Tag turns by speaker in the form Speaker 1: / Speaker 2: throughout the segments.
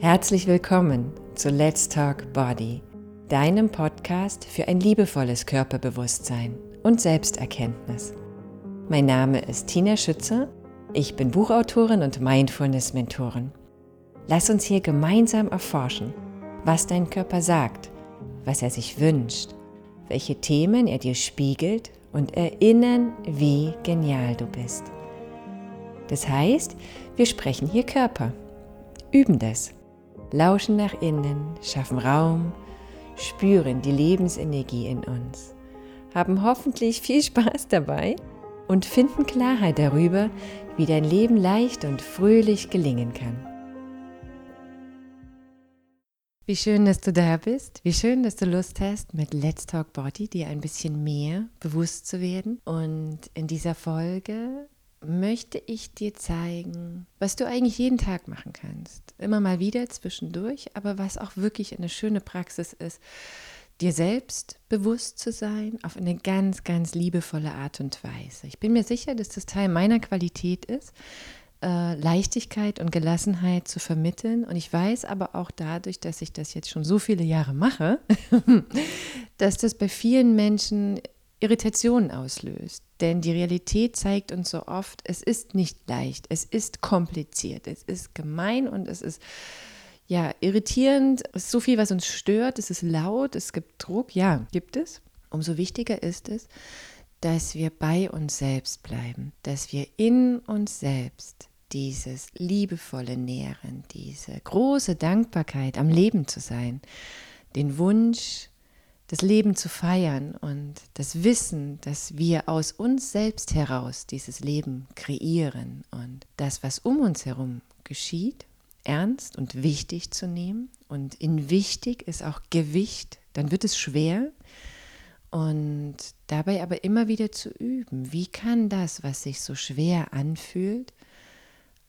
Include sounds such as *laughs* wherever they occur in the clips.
Speaker 1: Herzlich willkommen zu Let's Talk Body, deinem Podcast für ein liebevolles Körperbewusstsein und Selbsterkenntnis. Mein Name ist Tina Schützer, ich bin Buchautorin und Mindfulness-Mentorin. Lass uns hier gemeinsam erforschen, was dein Körper sagt, was er sich wünscht, welche Themen er dir spiegelt und erinnern, wie genial du bist. Das heißt, wir sprechen hier Körper, üben das lauschen nach innen, schaffen Raum, spüren die Lebensenergie in uns, haben hoffentlich viel Spaß dabei und finden Klarheit darüber, wie dein Leben leicht und fröhlich gelingen kann. Wie schön, dass du da bist. Wie schön, dass du Lust hast, mit Let's Talk Body dir ein bisschen mehr bewusst zu werden. Und in dieser Folge möchte ich dir zeigen, was du eigentlich jeden Tag machen kannst. Immer mal wieder zwischendurch, aber was auch wirklich eine schöne Praxis ist, dir selbst bewusst zu sein auf eine ganz, ganz liebevolle Art und Weise. Ich bin mir sicher, dass das Teil meiner Qualität ist, äh, Leichtigkeit und Gelassenheit zu vermitteln. Und ich weiß aber auch dadurch, dass ich das jetzt schon so viele Jahre mache, *laughs* dass das bei vielen Menschen Irritationen auslöst. Denn die Realität zeigt uns so oft, es ist nicht leicht, es ist kompliziert, es ist gemein und es ist ja irritierend. Es ist so viel, was uns stört, es ist laut, es gibt Druck, ja, gibt es. Umso wichtiger ist es, dass wir bei uns selbst bleiben, dass wir in uns selbst dieses liebevolle Nähren, diese große Dankbarkeit am Leben zu sein, den Wunsch, das Leben zu feiern und das Wissen, dass wir aus uns selbst heraus dieses Leben kreieren und das, was um uns herum geschieht, ernst und wichtig zu nehmen. Und in wichtig ist auch Gewicht, dann wird es schwer. Und dabei aber immer wieder zu üben, wie kann das, was sich so schwer anfühlt,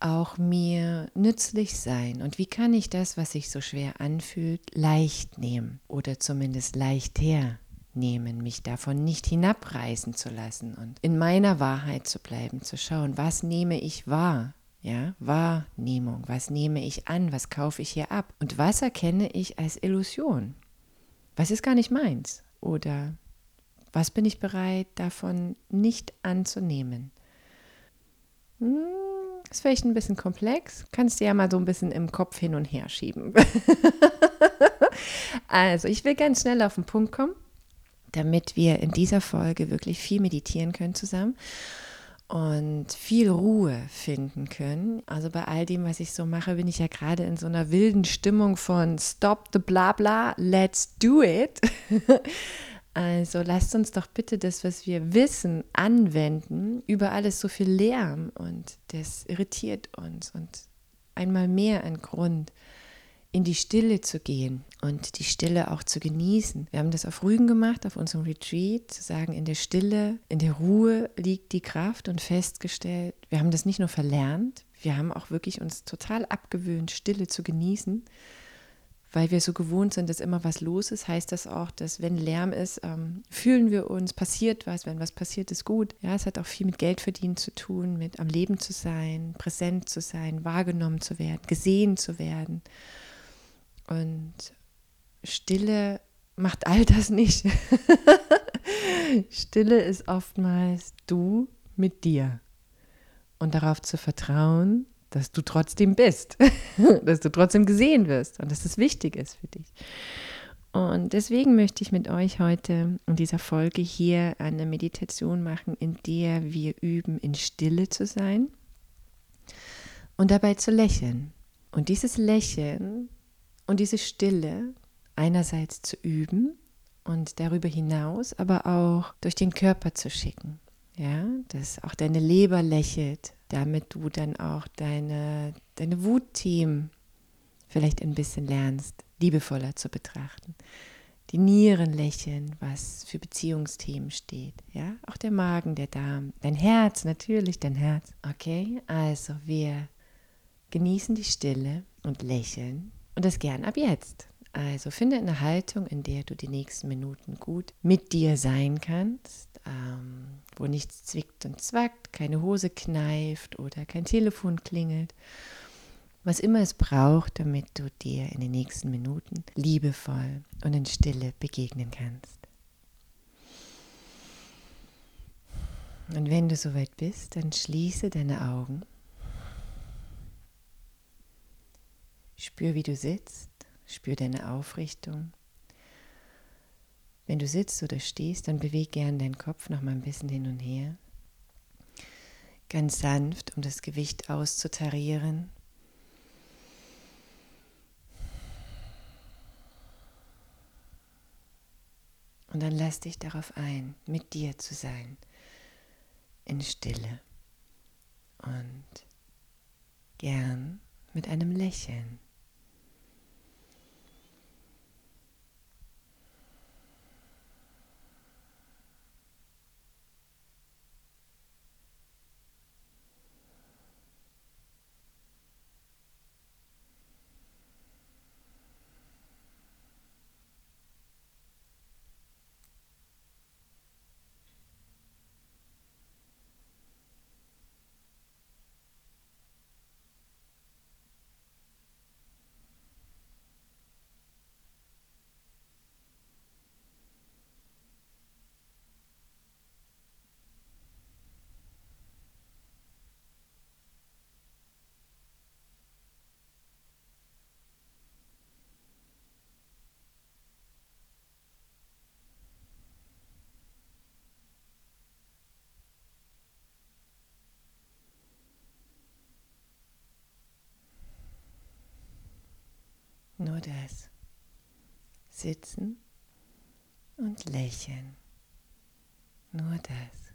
Speaker 1: auch mir nützlich sein? Und wie kann ich das, was sich so schwer anfühlt, leicht nehmen oder zumindest leicht hernehmen, mich davon nicht hinabreißen zu lassen und in meiner Wahrheit zu bleiben, zu schauen, was nehme ich wahr? Ja, Wahrnehmung, was nehme ich an, was kaufe ich hier ab und was erkenne ich als Illusion? Was ist gar nicht meins? Oder was bin ich bereit davon nicht anzunehmen? Hm ist vielleicht ein bisschen komplex. Kannst du ja mal so ein bisschen im Kopf hin und her schieben. *laughs* also, ich will ganz schnell auf den Punkt kommen, damit wir in dieser Folge wirklich viel meditieren können zusammen und viel Ruhe finden können. Also bei all dem, was ich so mache, bin ich ja gerade in so einer wilden Stimmung von Stop the Blabla, let's do it. *laughs* Also lasst uns doch bitte das, was wir wissen, anwenden. Überall ist so viel Lärm und das irritiert uns. Und einmal mehr ein Grund, in die Stille zu gehen und die Stille auch zu genießen. Wir haben das auf Rügen gemacht, auf unserem Retreat, zu sagen, in der Stille, in der Ruhe liegt die Kraft und festgestellt, wir haben das nicht nur verlernt, wir haben auch wirklich uns total abgewöhnt, Stille zu genießen weil wir so gewohnt sind, dass immer was los ist, heißt das auch, dass wenn Lärm ist, ähm, fühlen wir uns, passiert was, wenn was passiert, ist gut. Ja, es hat auch viel mit Geld verdienen zu tun, mit am Leben zu sein, präsent zu sein, wahrgenommen zu werden, gesehen zu werden. Und Stille macht all das nicht. *laughs* Stille ist oftmals du mit dir. Und darauf zu vertrauen, dass du trotzdem bist, *laughs* dass du trotzdem gesehen wirst und dass es wichtig ist für dich. Und deswegen möchte ich mit euch heute in dieser Folge hier eine Meditation machen, in der wir üben, in Stille zu sein und dabei zu lächeln. Und dieses Lächeln und diese Stille einerseits zu üben und darüber hinaus aber auch durch den Körper zu schicken. Ja, dass auch deine Leber lächelt, damit du dann auch deine, deine Wutthemen vielleicht ein bisschen lernst, liebevoller zu betrachten. Die Nieren lächeln, was für Beziehungsthemen steht. Ja, auch der Magen, der Darm, dein Herz, natürlich dein Herz. Okay, also wir genießen die Stille und lächeln und das gern ab jetzt. Also finde eine Haltung, in der du die nächsten Minuten gut mit dir sein kannst, ähm, wo nichts zwickt und zwackt, keine Hose kneift oder kein Telefon klingelt. was immer es braucht, damit du dir in den nächsten Minuten liebevoll und in Stille begegnen kannst. Und wenn du soweit bist, dann schließe deine Augen. Spür, wie du sitzt, spür deine Aufrichtung. Wenn du sitzt oder stehst, dann beweg gern deinen Kopf noch mal ein bisschen hin und her. Ganz sanft, um das Gewicht auszutarieren. Und dann lass dich darauf ein, mit dir zu sein, in Stille und gern mit einem Lächeln. Nur das. Sitzen und lächeln. Nur das.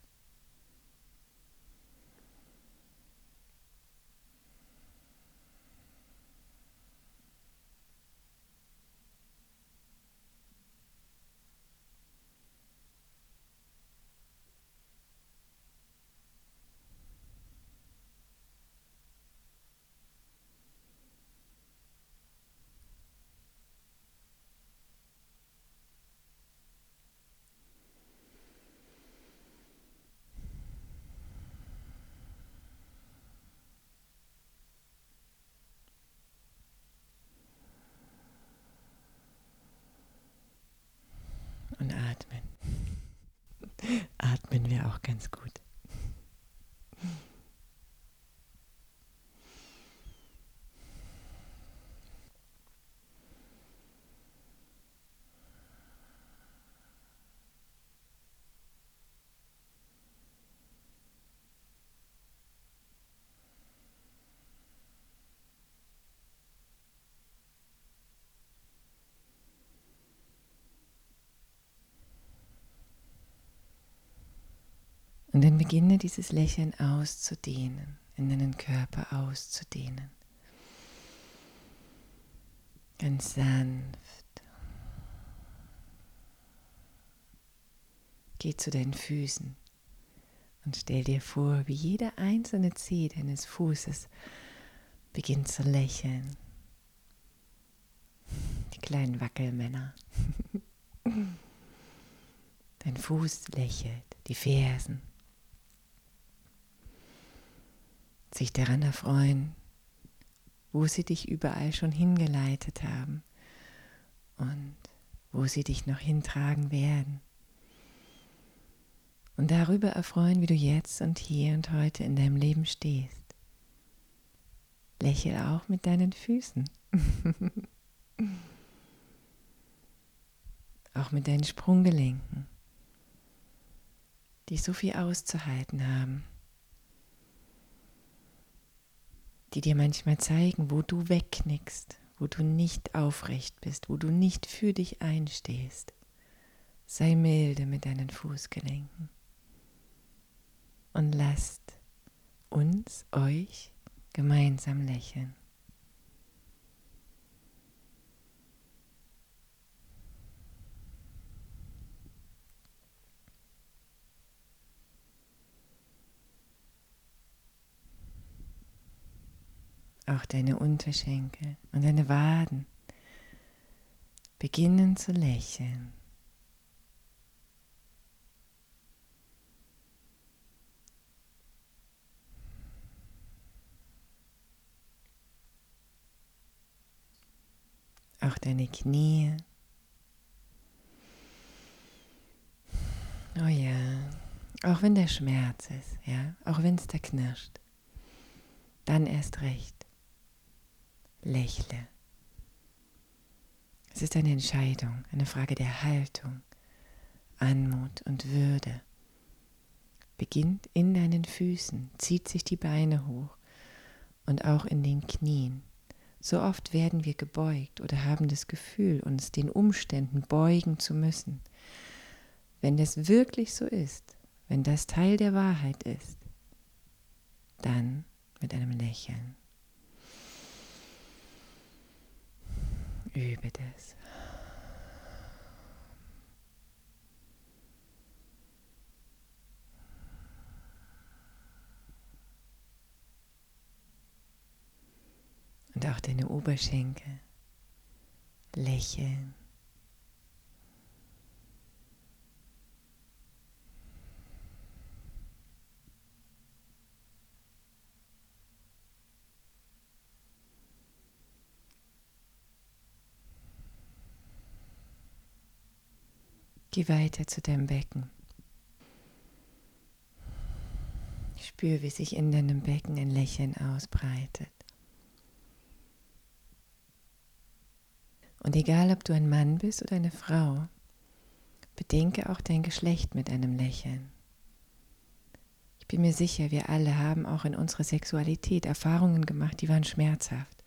Speaker 1: und atmen. Atmen wäre auch ganz gut. Und dann beginne dieses Lächeln auszudehnen, in deinen Körper auszudehnen. Ganz sanft. Geh zu deinen Füßen und stell dir vor, wie jeder einzelne Zeh deines Fußes beginnt zu lächeln. Die kleinen Wackelmänner. *laughs* Dein Fuß lächelt, die Fersen, sich daran erfreuen, wo sie dich überall schon hingeleitet haben und wo sie dich noch hintragen werden. Und darüber erfreuen, wie du jetzt und hier und heute in deinem Leben stehst. Lächel auch mit deinen Füßen. *laughs* auch mit deinen Sprunggelenken, die so viel auszuhalten haben. Die dir manchmal zeigen, wo du wegknickst, wo du nicht aufrecht bist, wo du nicht für dich einstehst. Sei milde mit deinen Fußgelenken und lasst uns, euch gemeinsam lächeln. Auch deine Unterschenkel und deine Waden beginnen zu lächeln. auch deine Knie. Oh ja, auch wenn der Schmerz ist, ja, auch wenn es da knirscht, dann erst recht. Lächle. Es ist eine Entscheidung, eine Frage der Haltung, Anmut und Würde. Beginnt in deinen Füßen, zieht sich die Beine hoch und auch in den Knien. So oft werden wir gebeugt oder haben das Gefühl, uns den Umständen beugen zu müssen. Wenn das wirklich so ist, wenn das Teil der Wahrheit ist, dann mit einem Lächeln. Übe das. Und auch deine Oberschenkel lächeln. Geh weiter zu deinem Becken. Spür, wie sich in deinem Becken ein Lächeln ausbreitet. Und egal, ob du ein Mann bist oder eine Frau, bedenke auch dein Geschlecht mit einem Lächeln. Ich bin mir sicher, wir alle haben auch in unserer Sexualität Erfahrungen gemacht, die waren schmerzhaft.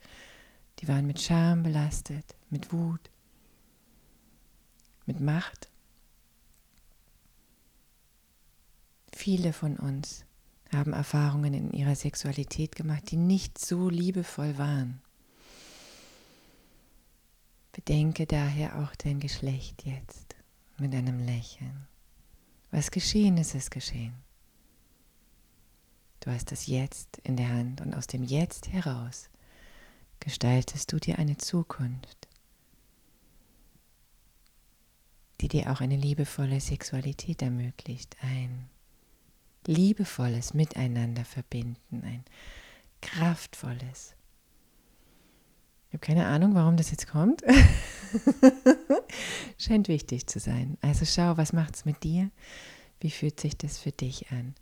Speaker 1: Die waren mit Scham belastet, mit Wut, mit Macht Viele von uns haben Erfahrungen in ihrer Sexualität gemacht, die nicht so liebevoll waren. Bedenke daher auch dein Geschlecht jetzt mit einem Lächeln. Was geschehen ist, ist geschehen. Du hast das Jetzt in der Hand und aus dem Jetzt heraus gestaltest du dir eine Zukunft, die dir auch eine liebevolle Sexualität ermöglicht, ein liebevolles Miteinander verbinden, ein kraftvolles. Ich habe keine Ahnung, warum das jetzt kommt. *laughs* Scheint wichtig zu sein. Also schau, was macht es mit dir? Wie fühlt sich das für dich an?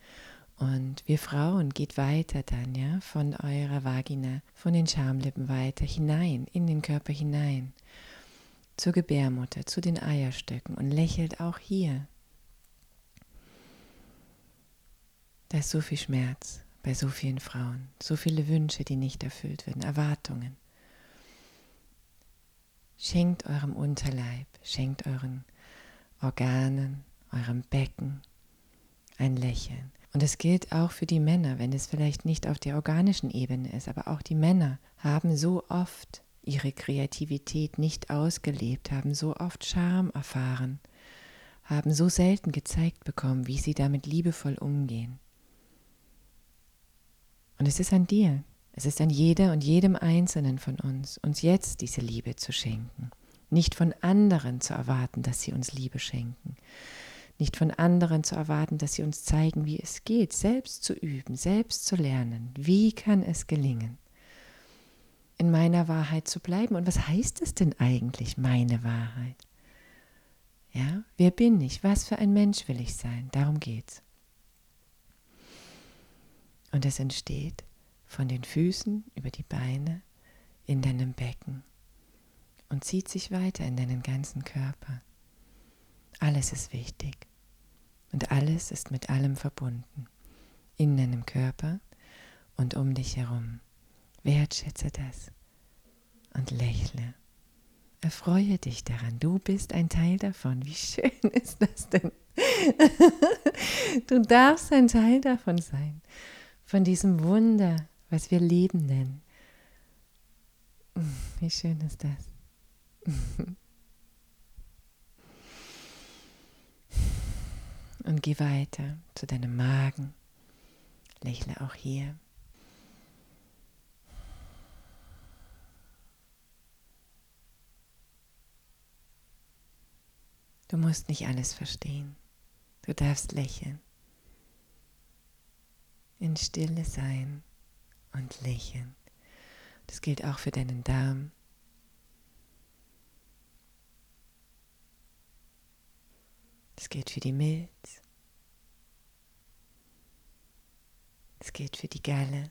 Speaker 1: Und wir Frauen geht weiter dann, ja, von eurer Vagina, von den Schamlippen weiter hinein, in den Körper hinein, zur Gebärmutter, zu den Eierstöcken und lächelt auch hier Da ist so viel Schmerz bei so vielen Frauen, so viele Wünsche, die nicht erfüllt werden, Erwartungen. Schenkt eurem Unterleib, schenkt euren Organen, eurem Becken ein Lächeln. Und es gilt auch für die Männer, wenn es vielleicht nicht auf der organischen Ebene ist, aber auch die Männer haben so oft ihre Kreativität nicht ausgelebt, haben so oft Scham erfahren, haben so selten gezeigt bekommen, wie sie damit liebevoll umgehen. Und es ist an dir, es ist an jeder und jedem Einzelnen von uns, uns jetzt diese Liebe zu schenken. Nicht von anderen zu erwarten, dass sie uns Liebe schenken. Nicht von anderen zu erwarten, dass sie uns zeigen, wie es geht, selbst zu üben, selbst zu lernen. Wie kann es gelingen? In meiner Wahrheit zu bleiben. Und was heißt es denn eigentlich, meine Wahrheit? Ja, wer bin ich? Was für ein Mensch will ich sein? Darum geht's. Und es entsteht von den Füßen über die Beine in deinem Becken und zieht sich weiter in deinen ganzen Körper. Alles ist wichtig und alles ist mit allem verbunden. In deinem Körper und um dich herum. Wertschätze das und lächle. Erfreue dich daran. Du bist ein Teil davon. Wie schön *laughs* ist das denn? *laughs* du darfst ein Teil davon sein von diesem Wunder, was wir Leben nennen. Wie schön ist das? *laughs* Und geh weiter zu deinem Magen. Lächle auch hier. Du musst nicht alles verstehen. Du darfst lächeln in Stille sein und lächeln. Das gilt auch für deinen Darm. Es gilt für die Milz. Es gilt für die Galle.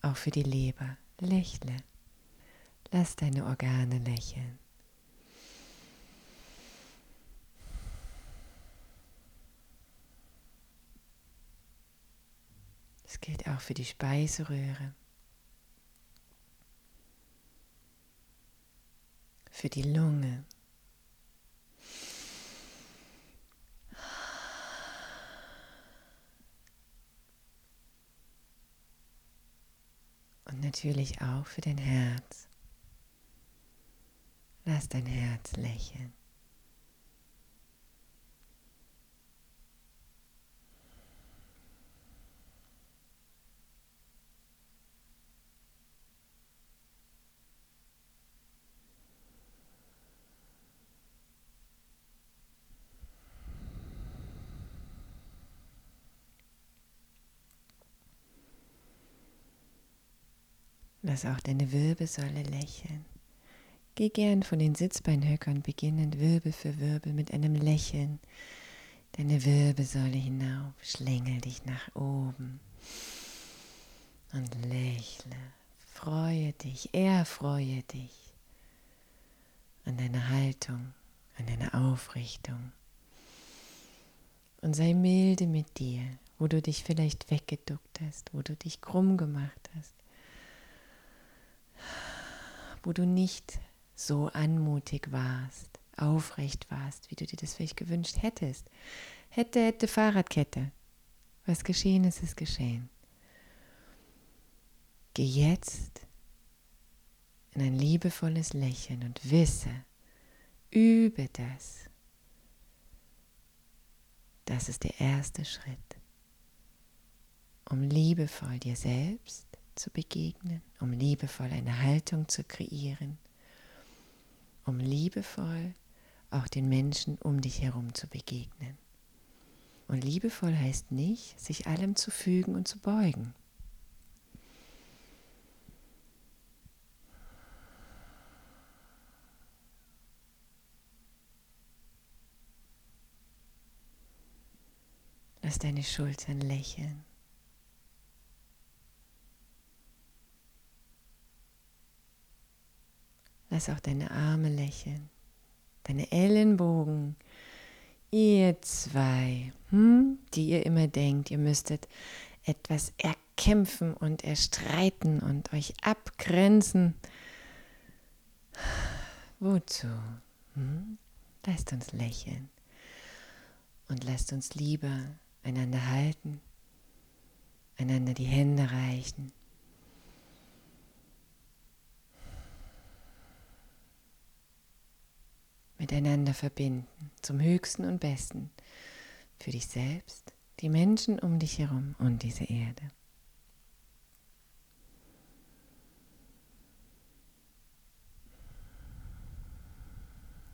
Speaker 1: Auch für die Leber. Lächle. Lass deine Organe lächeln. Es gilt auch für die Speiseröhre, für die Lunge. Und natürlich auch für dein Herz. Lass dein Herz lächeln. Lass auch deine Wirbelsäule lächeln. Geh gern von den Sitzbeinhöckern beginnend Wirbel für Wirbel mit einem Lächeln deine Wirbelsäule hinauf. Schlängel dich nach oben und lächle. Freue dich, erfreue dich an deiner Haltung, an deiner Aufrichtung. Und sei milde mit dir, wo du dich vielleicht weggeduckt hast, wo du dich krumm gemacht hast wo du nicht so anmutig warst, aufrecht warst, wie du dir das vielleicht gewünscht hättest. Hätte, hätte Fahrradkette. Was geschehen ist, ist geschehen. Geh jetzt in ein liebevolles Lächeln und wisse, übe das. Das ist der erste Schritt, um liebevoll dir selbst zu begegnen, um liebevoll eine Haltung zu kreieren, um liebevoll auch den Menschen um dich herum zu begegnen. Und liebevoll heißt nicht, sich allem zu fügen und zu beugen. Lass deine Schultern lächeln. Lass auch deine Arme lächeln, deine Ellenbogen. Ihr zwei, hm, die ihr immer denkt, ihr müsstet etwas erkämpfen und erstreiten und euch abgrenzen. Wozu? Hm? Lasst uns lächeln und lasst uns lieber einander halten, einander die Hände reichen miteinander verbinden, zum Höchsten und Besten, für dich selbst, die Menschen um dich herum und diese Erde.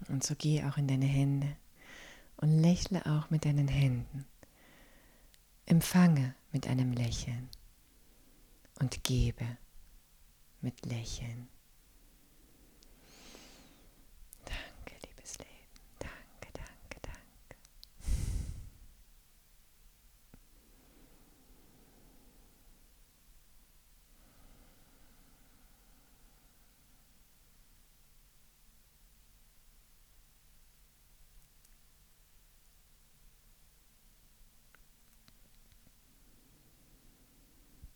Speaker 1: Und so geh auch in deine Hände und lächle auch mit deinen Händen. Empfange mit einem Lächeln und gebe mit Lächeln.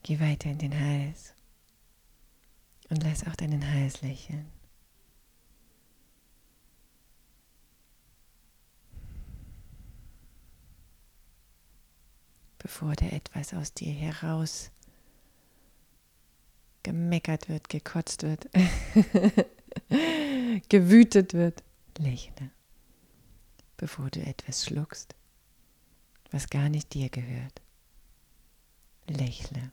Speaker 1: Geh weiter in den Hals und lass auch deinen Hals lächeln. Bevor da etwas aus dir heraus gemeckert wird, gekotzt wird, *laughs* gewütet wird, lächle, bevor du etwas schluckst, was gar nicht dir gehört. Lächle.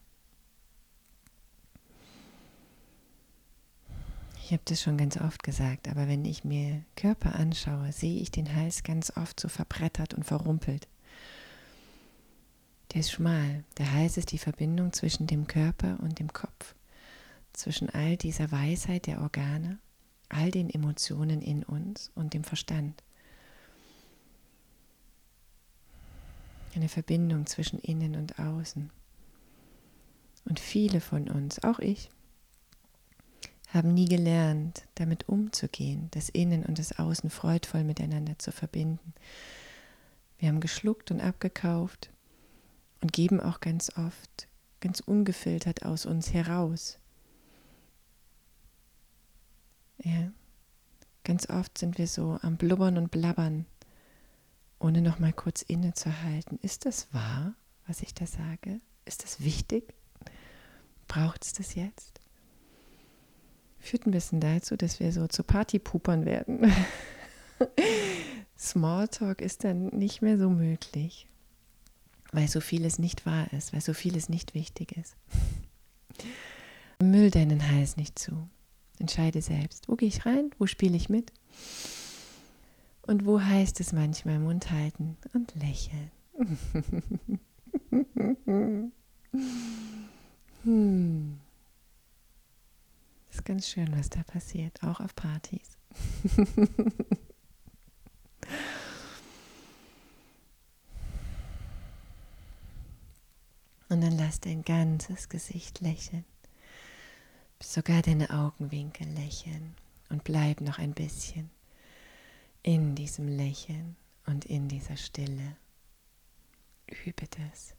Speaker 1: Ich habe das schon ganz oft gesagt, aber wenn ich mir Körper anschaue, sehe ich den Hals ganz oft so verbrettert und verrumpelt. Der ist schmal. Der Hals ist die Verbindung zwischen dem Körper und dem Kopf, zwischen all dieser Weisheit der Organe, all den Emotionen in uns und dem Verstand. Eine Verbindung zwischen innen und außen. Und viele von uns, auch ich, haben nie gelernt, damit umzugehen, das Innen und das Außen freudvoll miteinander zu verbinden. Wir haben geschluckt und abgekauft und geben auch ganz oft, ganz ungefiltert aus uns heraus. Ja, ganz oft sind wir so am Blubbern und Blabbern, ohne noch mal kurz innezuhalten. Ist das wahr, was ich da sage? Ist das wichtig? Braucht es das jetzt? Führt ein bisschen dazu, dass wir so zu Partypupern werden. *laughs* Smalltalk ist dann nicht mehr so möglich, weil so vieles nicht wahr ist, weil so vieles nicht wichtig ist. Müll deinen Hals nicht zu. Entscheide selbst, wo gehe ich rein, wo spiele ich mit und wo heißt es manchmal Mund halten und lächeln. *laughs* hm. Ist ganz schön, was da passiert, auch auf Partys. *laughs* Und dann lass dein ganzes Gesicht lächeln. Sogar deine Augenwinkel lächeln. Und bleib noch ein bisschen in diesem Lächeln und in dieser Stille. Übe das.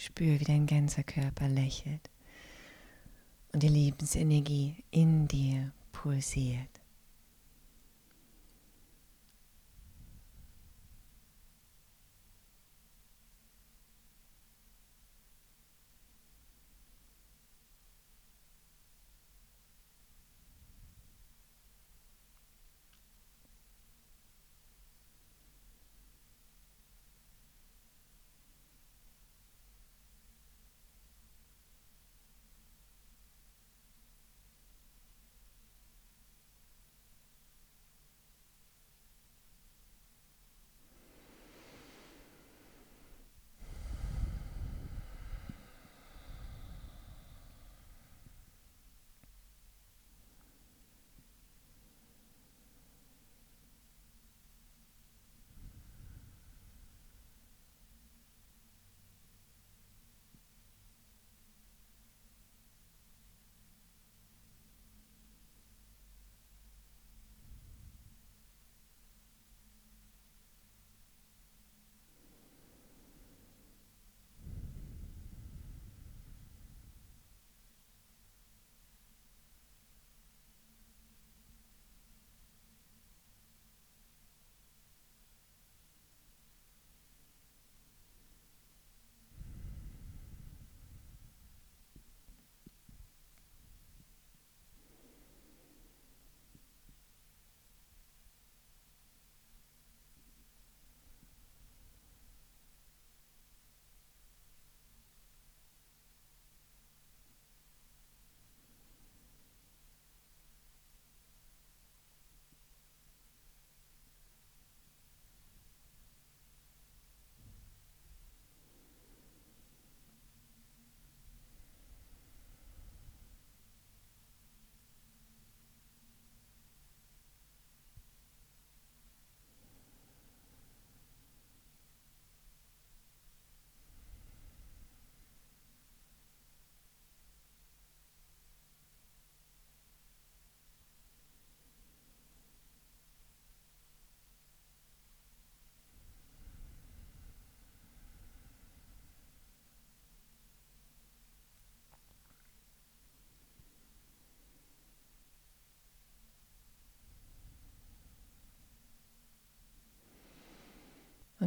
Speaker 1: Spür, wie dein ganzer Körper lächelt und die Lebensenergie in dir pulsiert.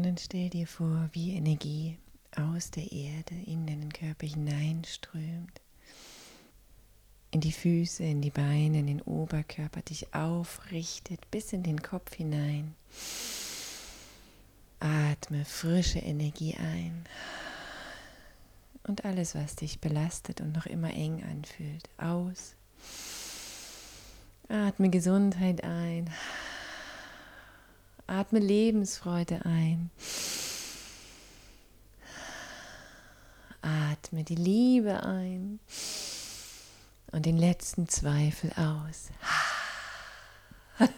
Speaker 1: Dann stell dir vor, wie Energie aus der Erde in deinen Körper hineinströmt. In die Füße, in die Beine, in den Oberkörper, dich aufrichtet bis in den Kopf hinein. Atme frische Energie ein. Und alles, was dich belastet und noch immer eng anfühlt, aus. Atme Gesundheit ein. Atme Lebensfreude ein. Atme die Liebe ein und den letzten Zweifel aus. *laughs*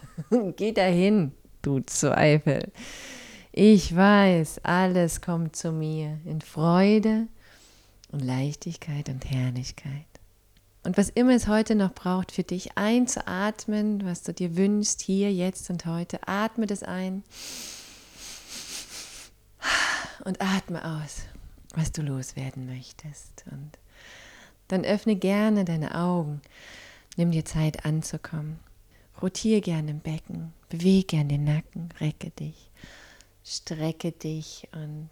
Speaker 1: Geh dahin, du Zweifel. Ich weiß, alles kommt zu mir in Freude und Leichtigkeit und Herrlichkeit. Und was immer es heute noch braucht für dich einzuatmen, was du dir wünschst, hier, jetzt und heute, atme das ein und atme aus, was du loswerden möchtest. Und dann öffne gerne deine Augen, nimm dir Zeit anzukommen. Rotiere gerne im Becken, bewege gerne den Nacken, recke dich, strecke dich und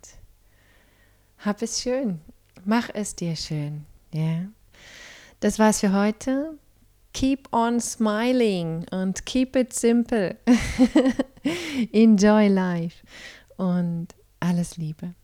Speaker 1: hab es schön. Mach es dir schön, ja. Das war's für heute. Keep on smiling und keep it simple. *laughs* Enjoy life und alles Liebe.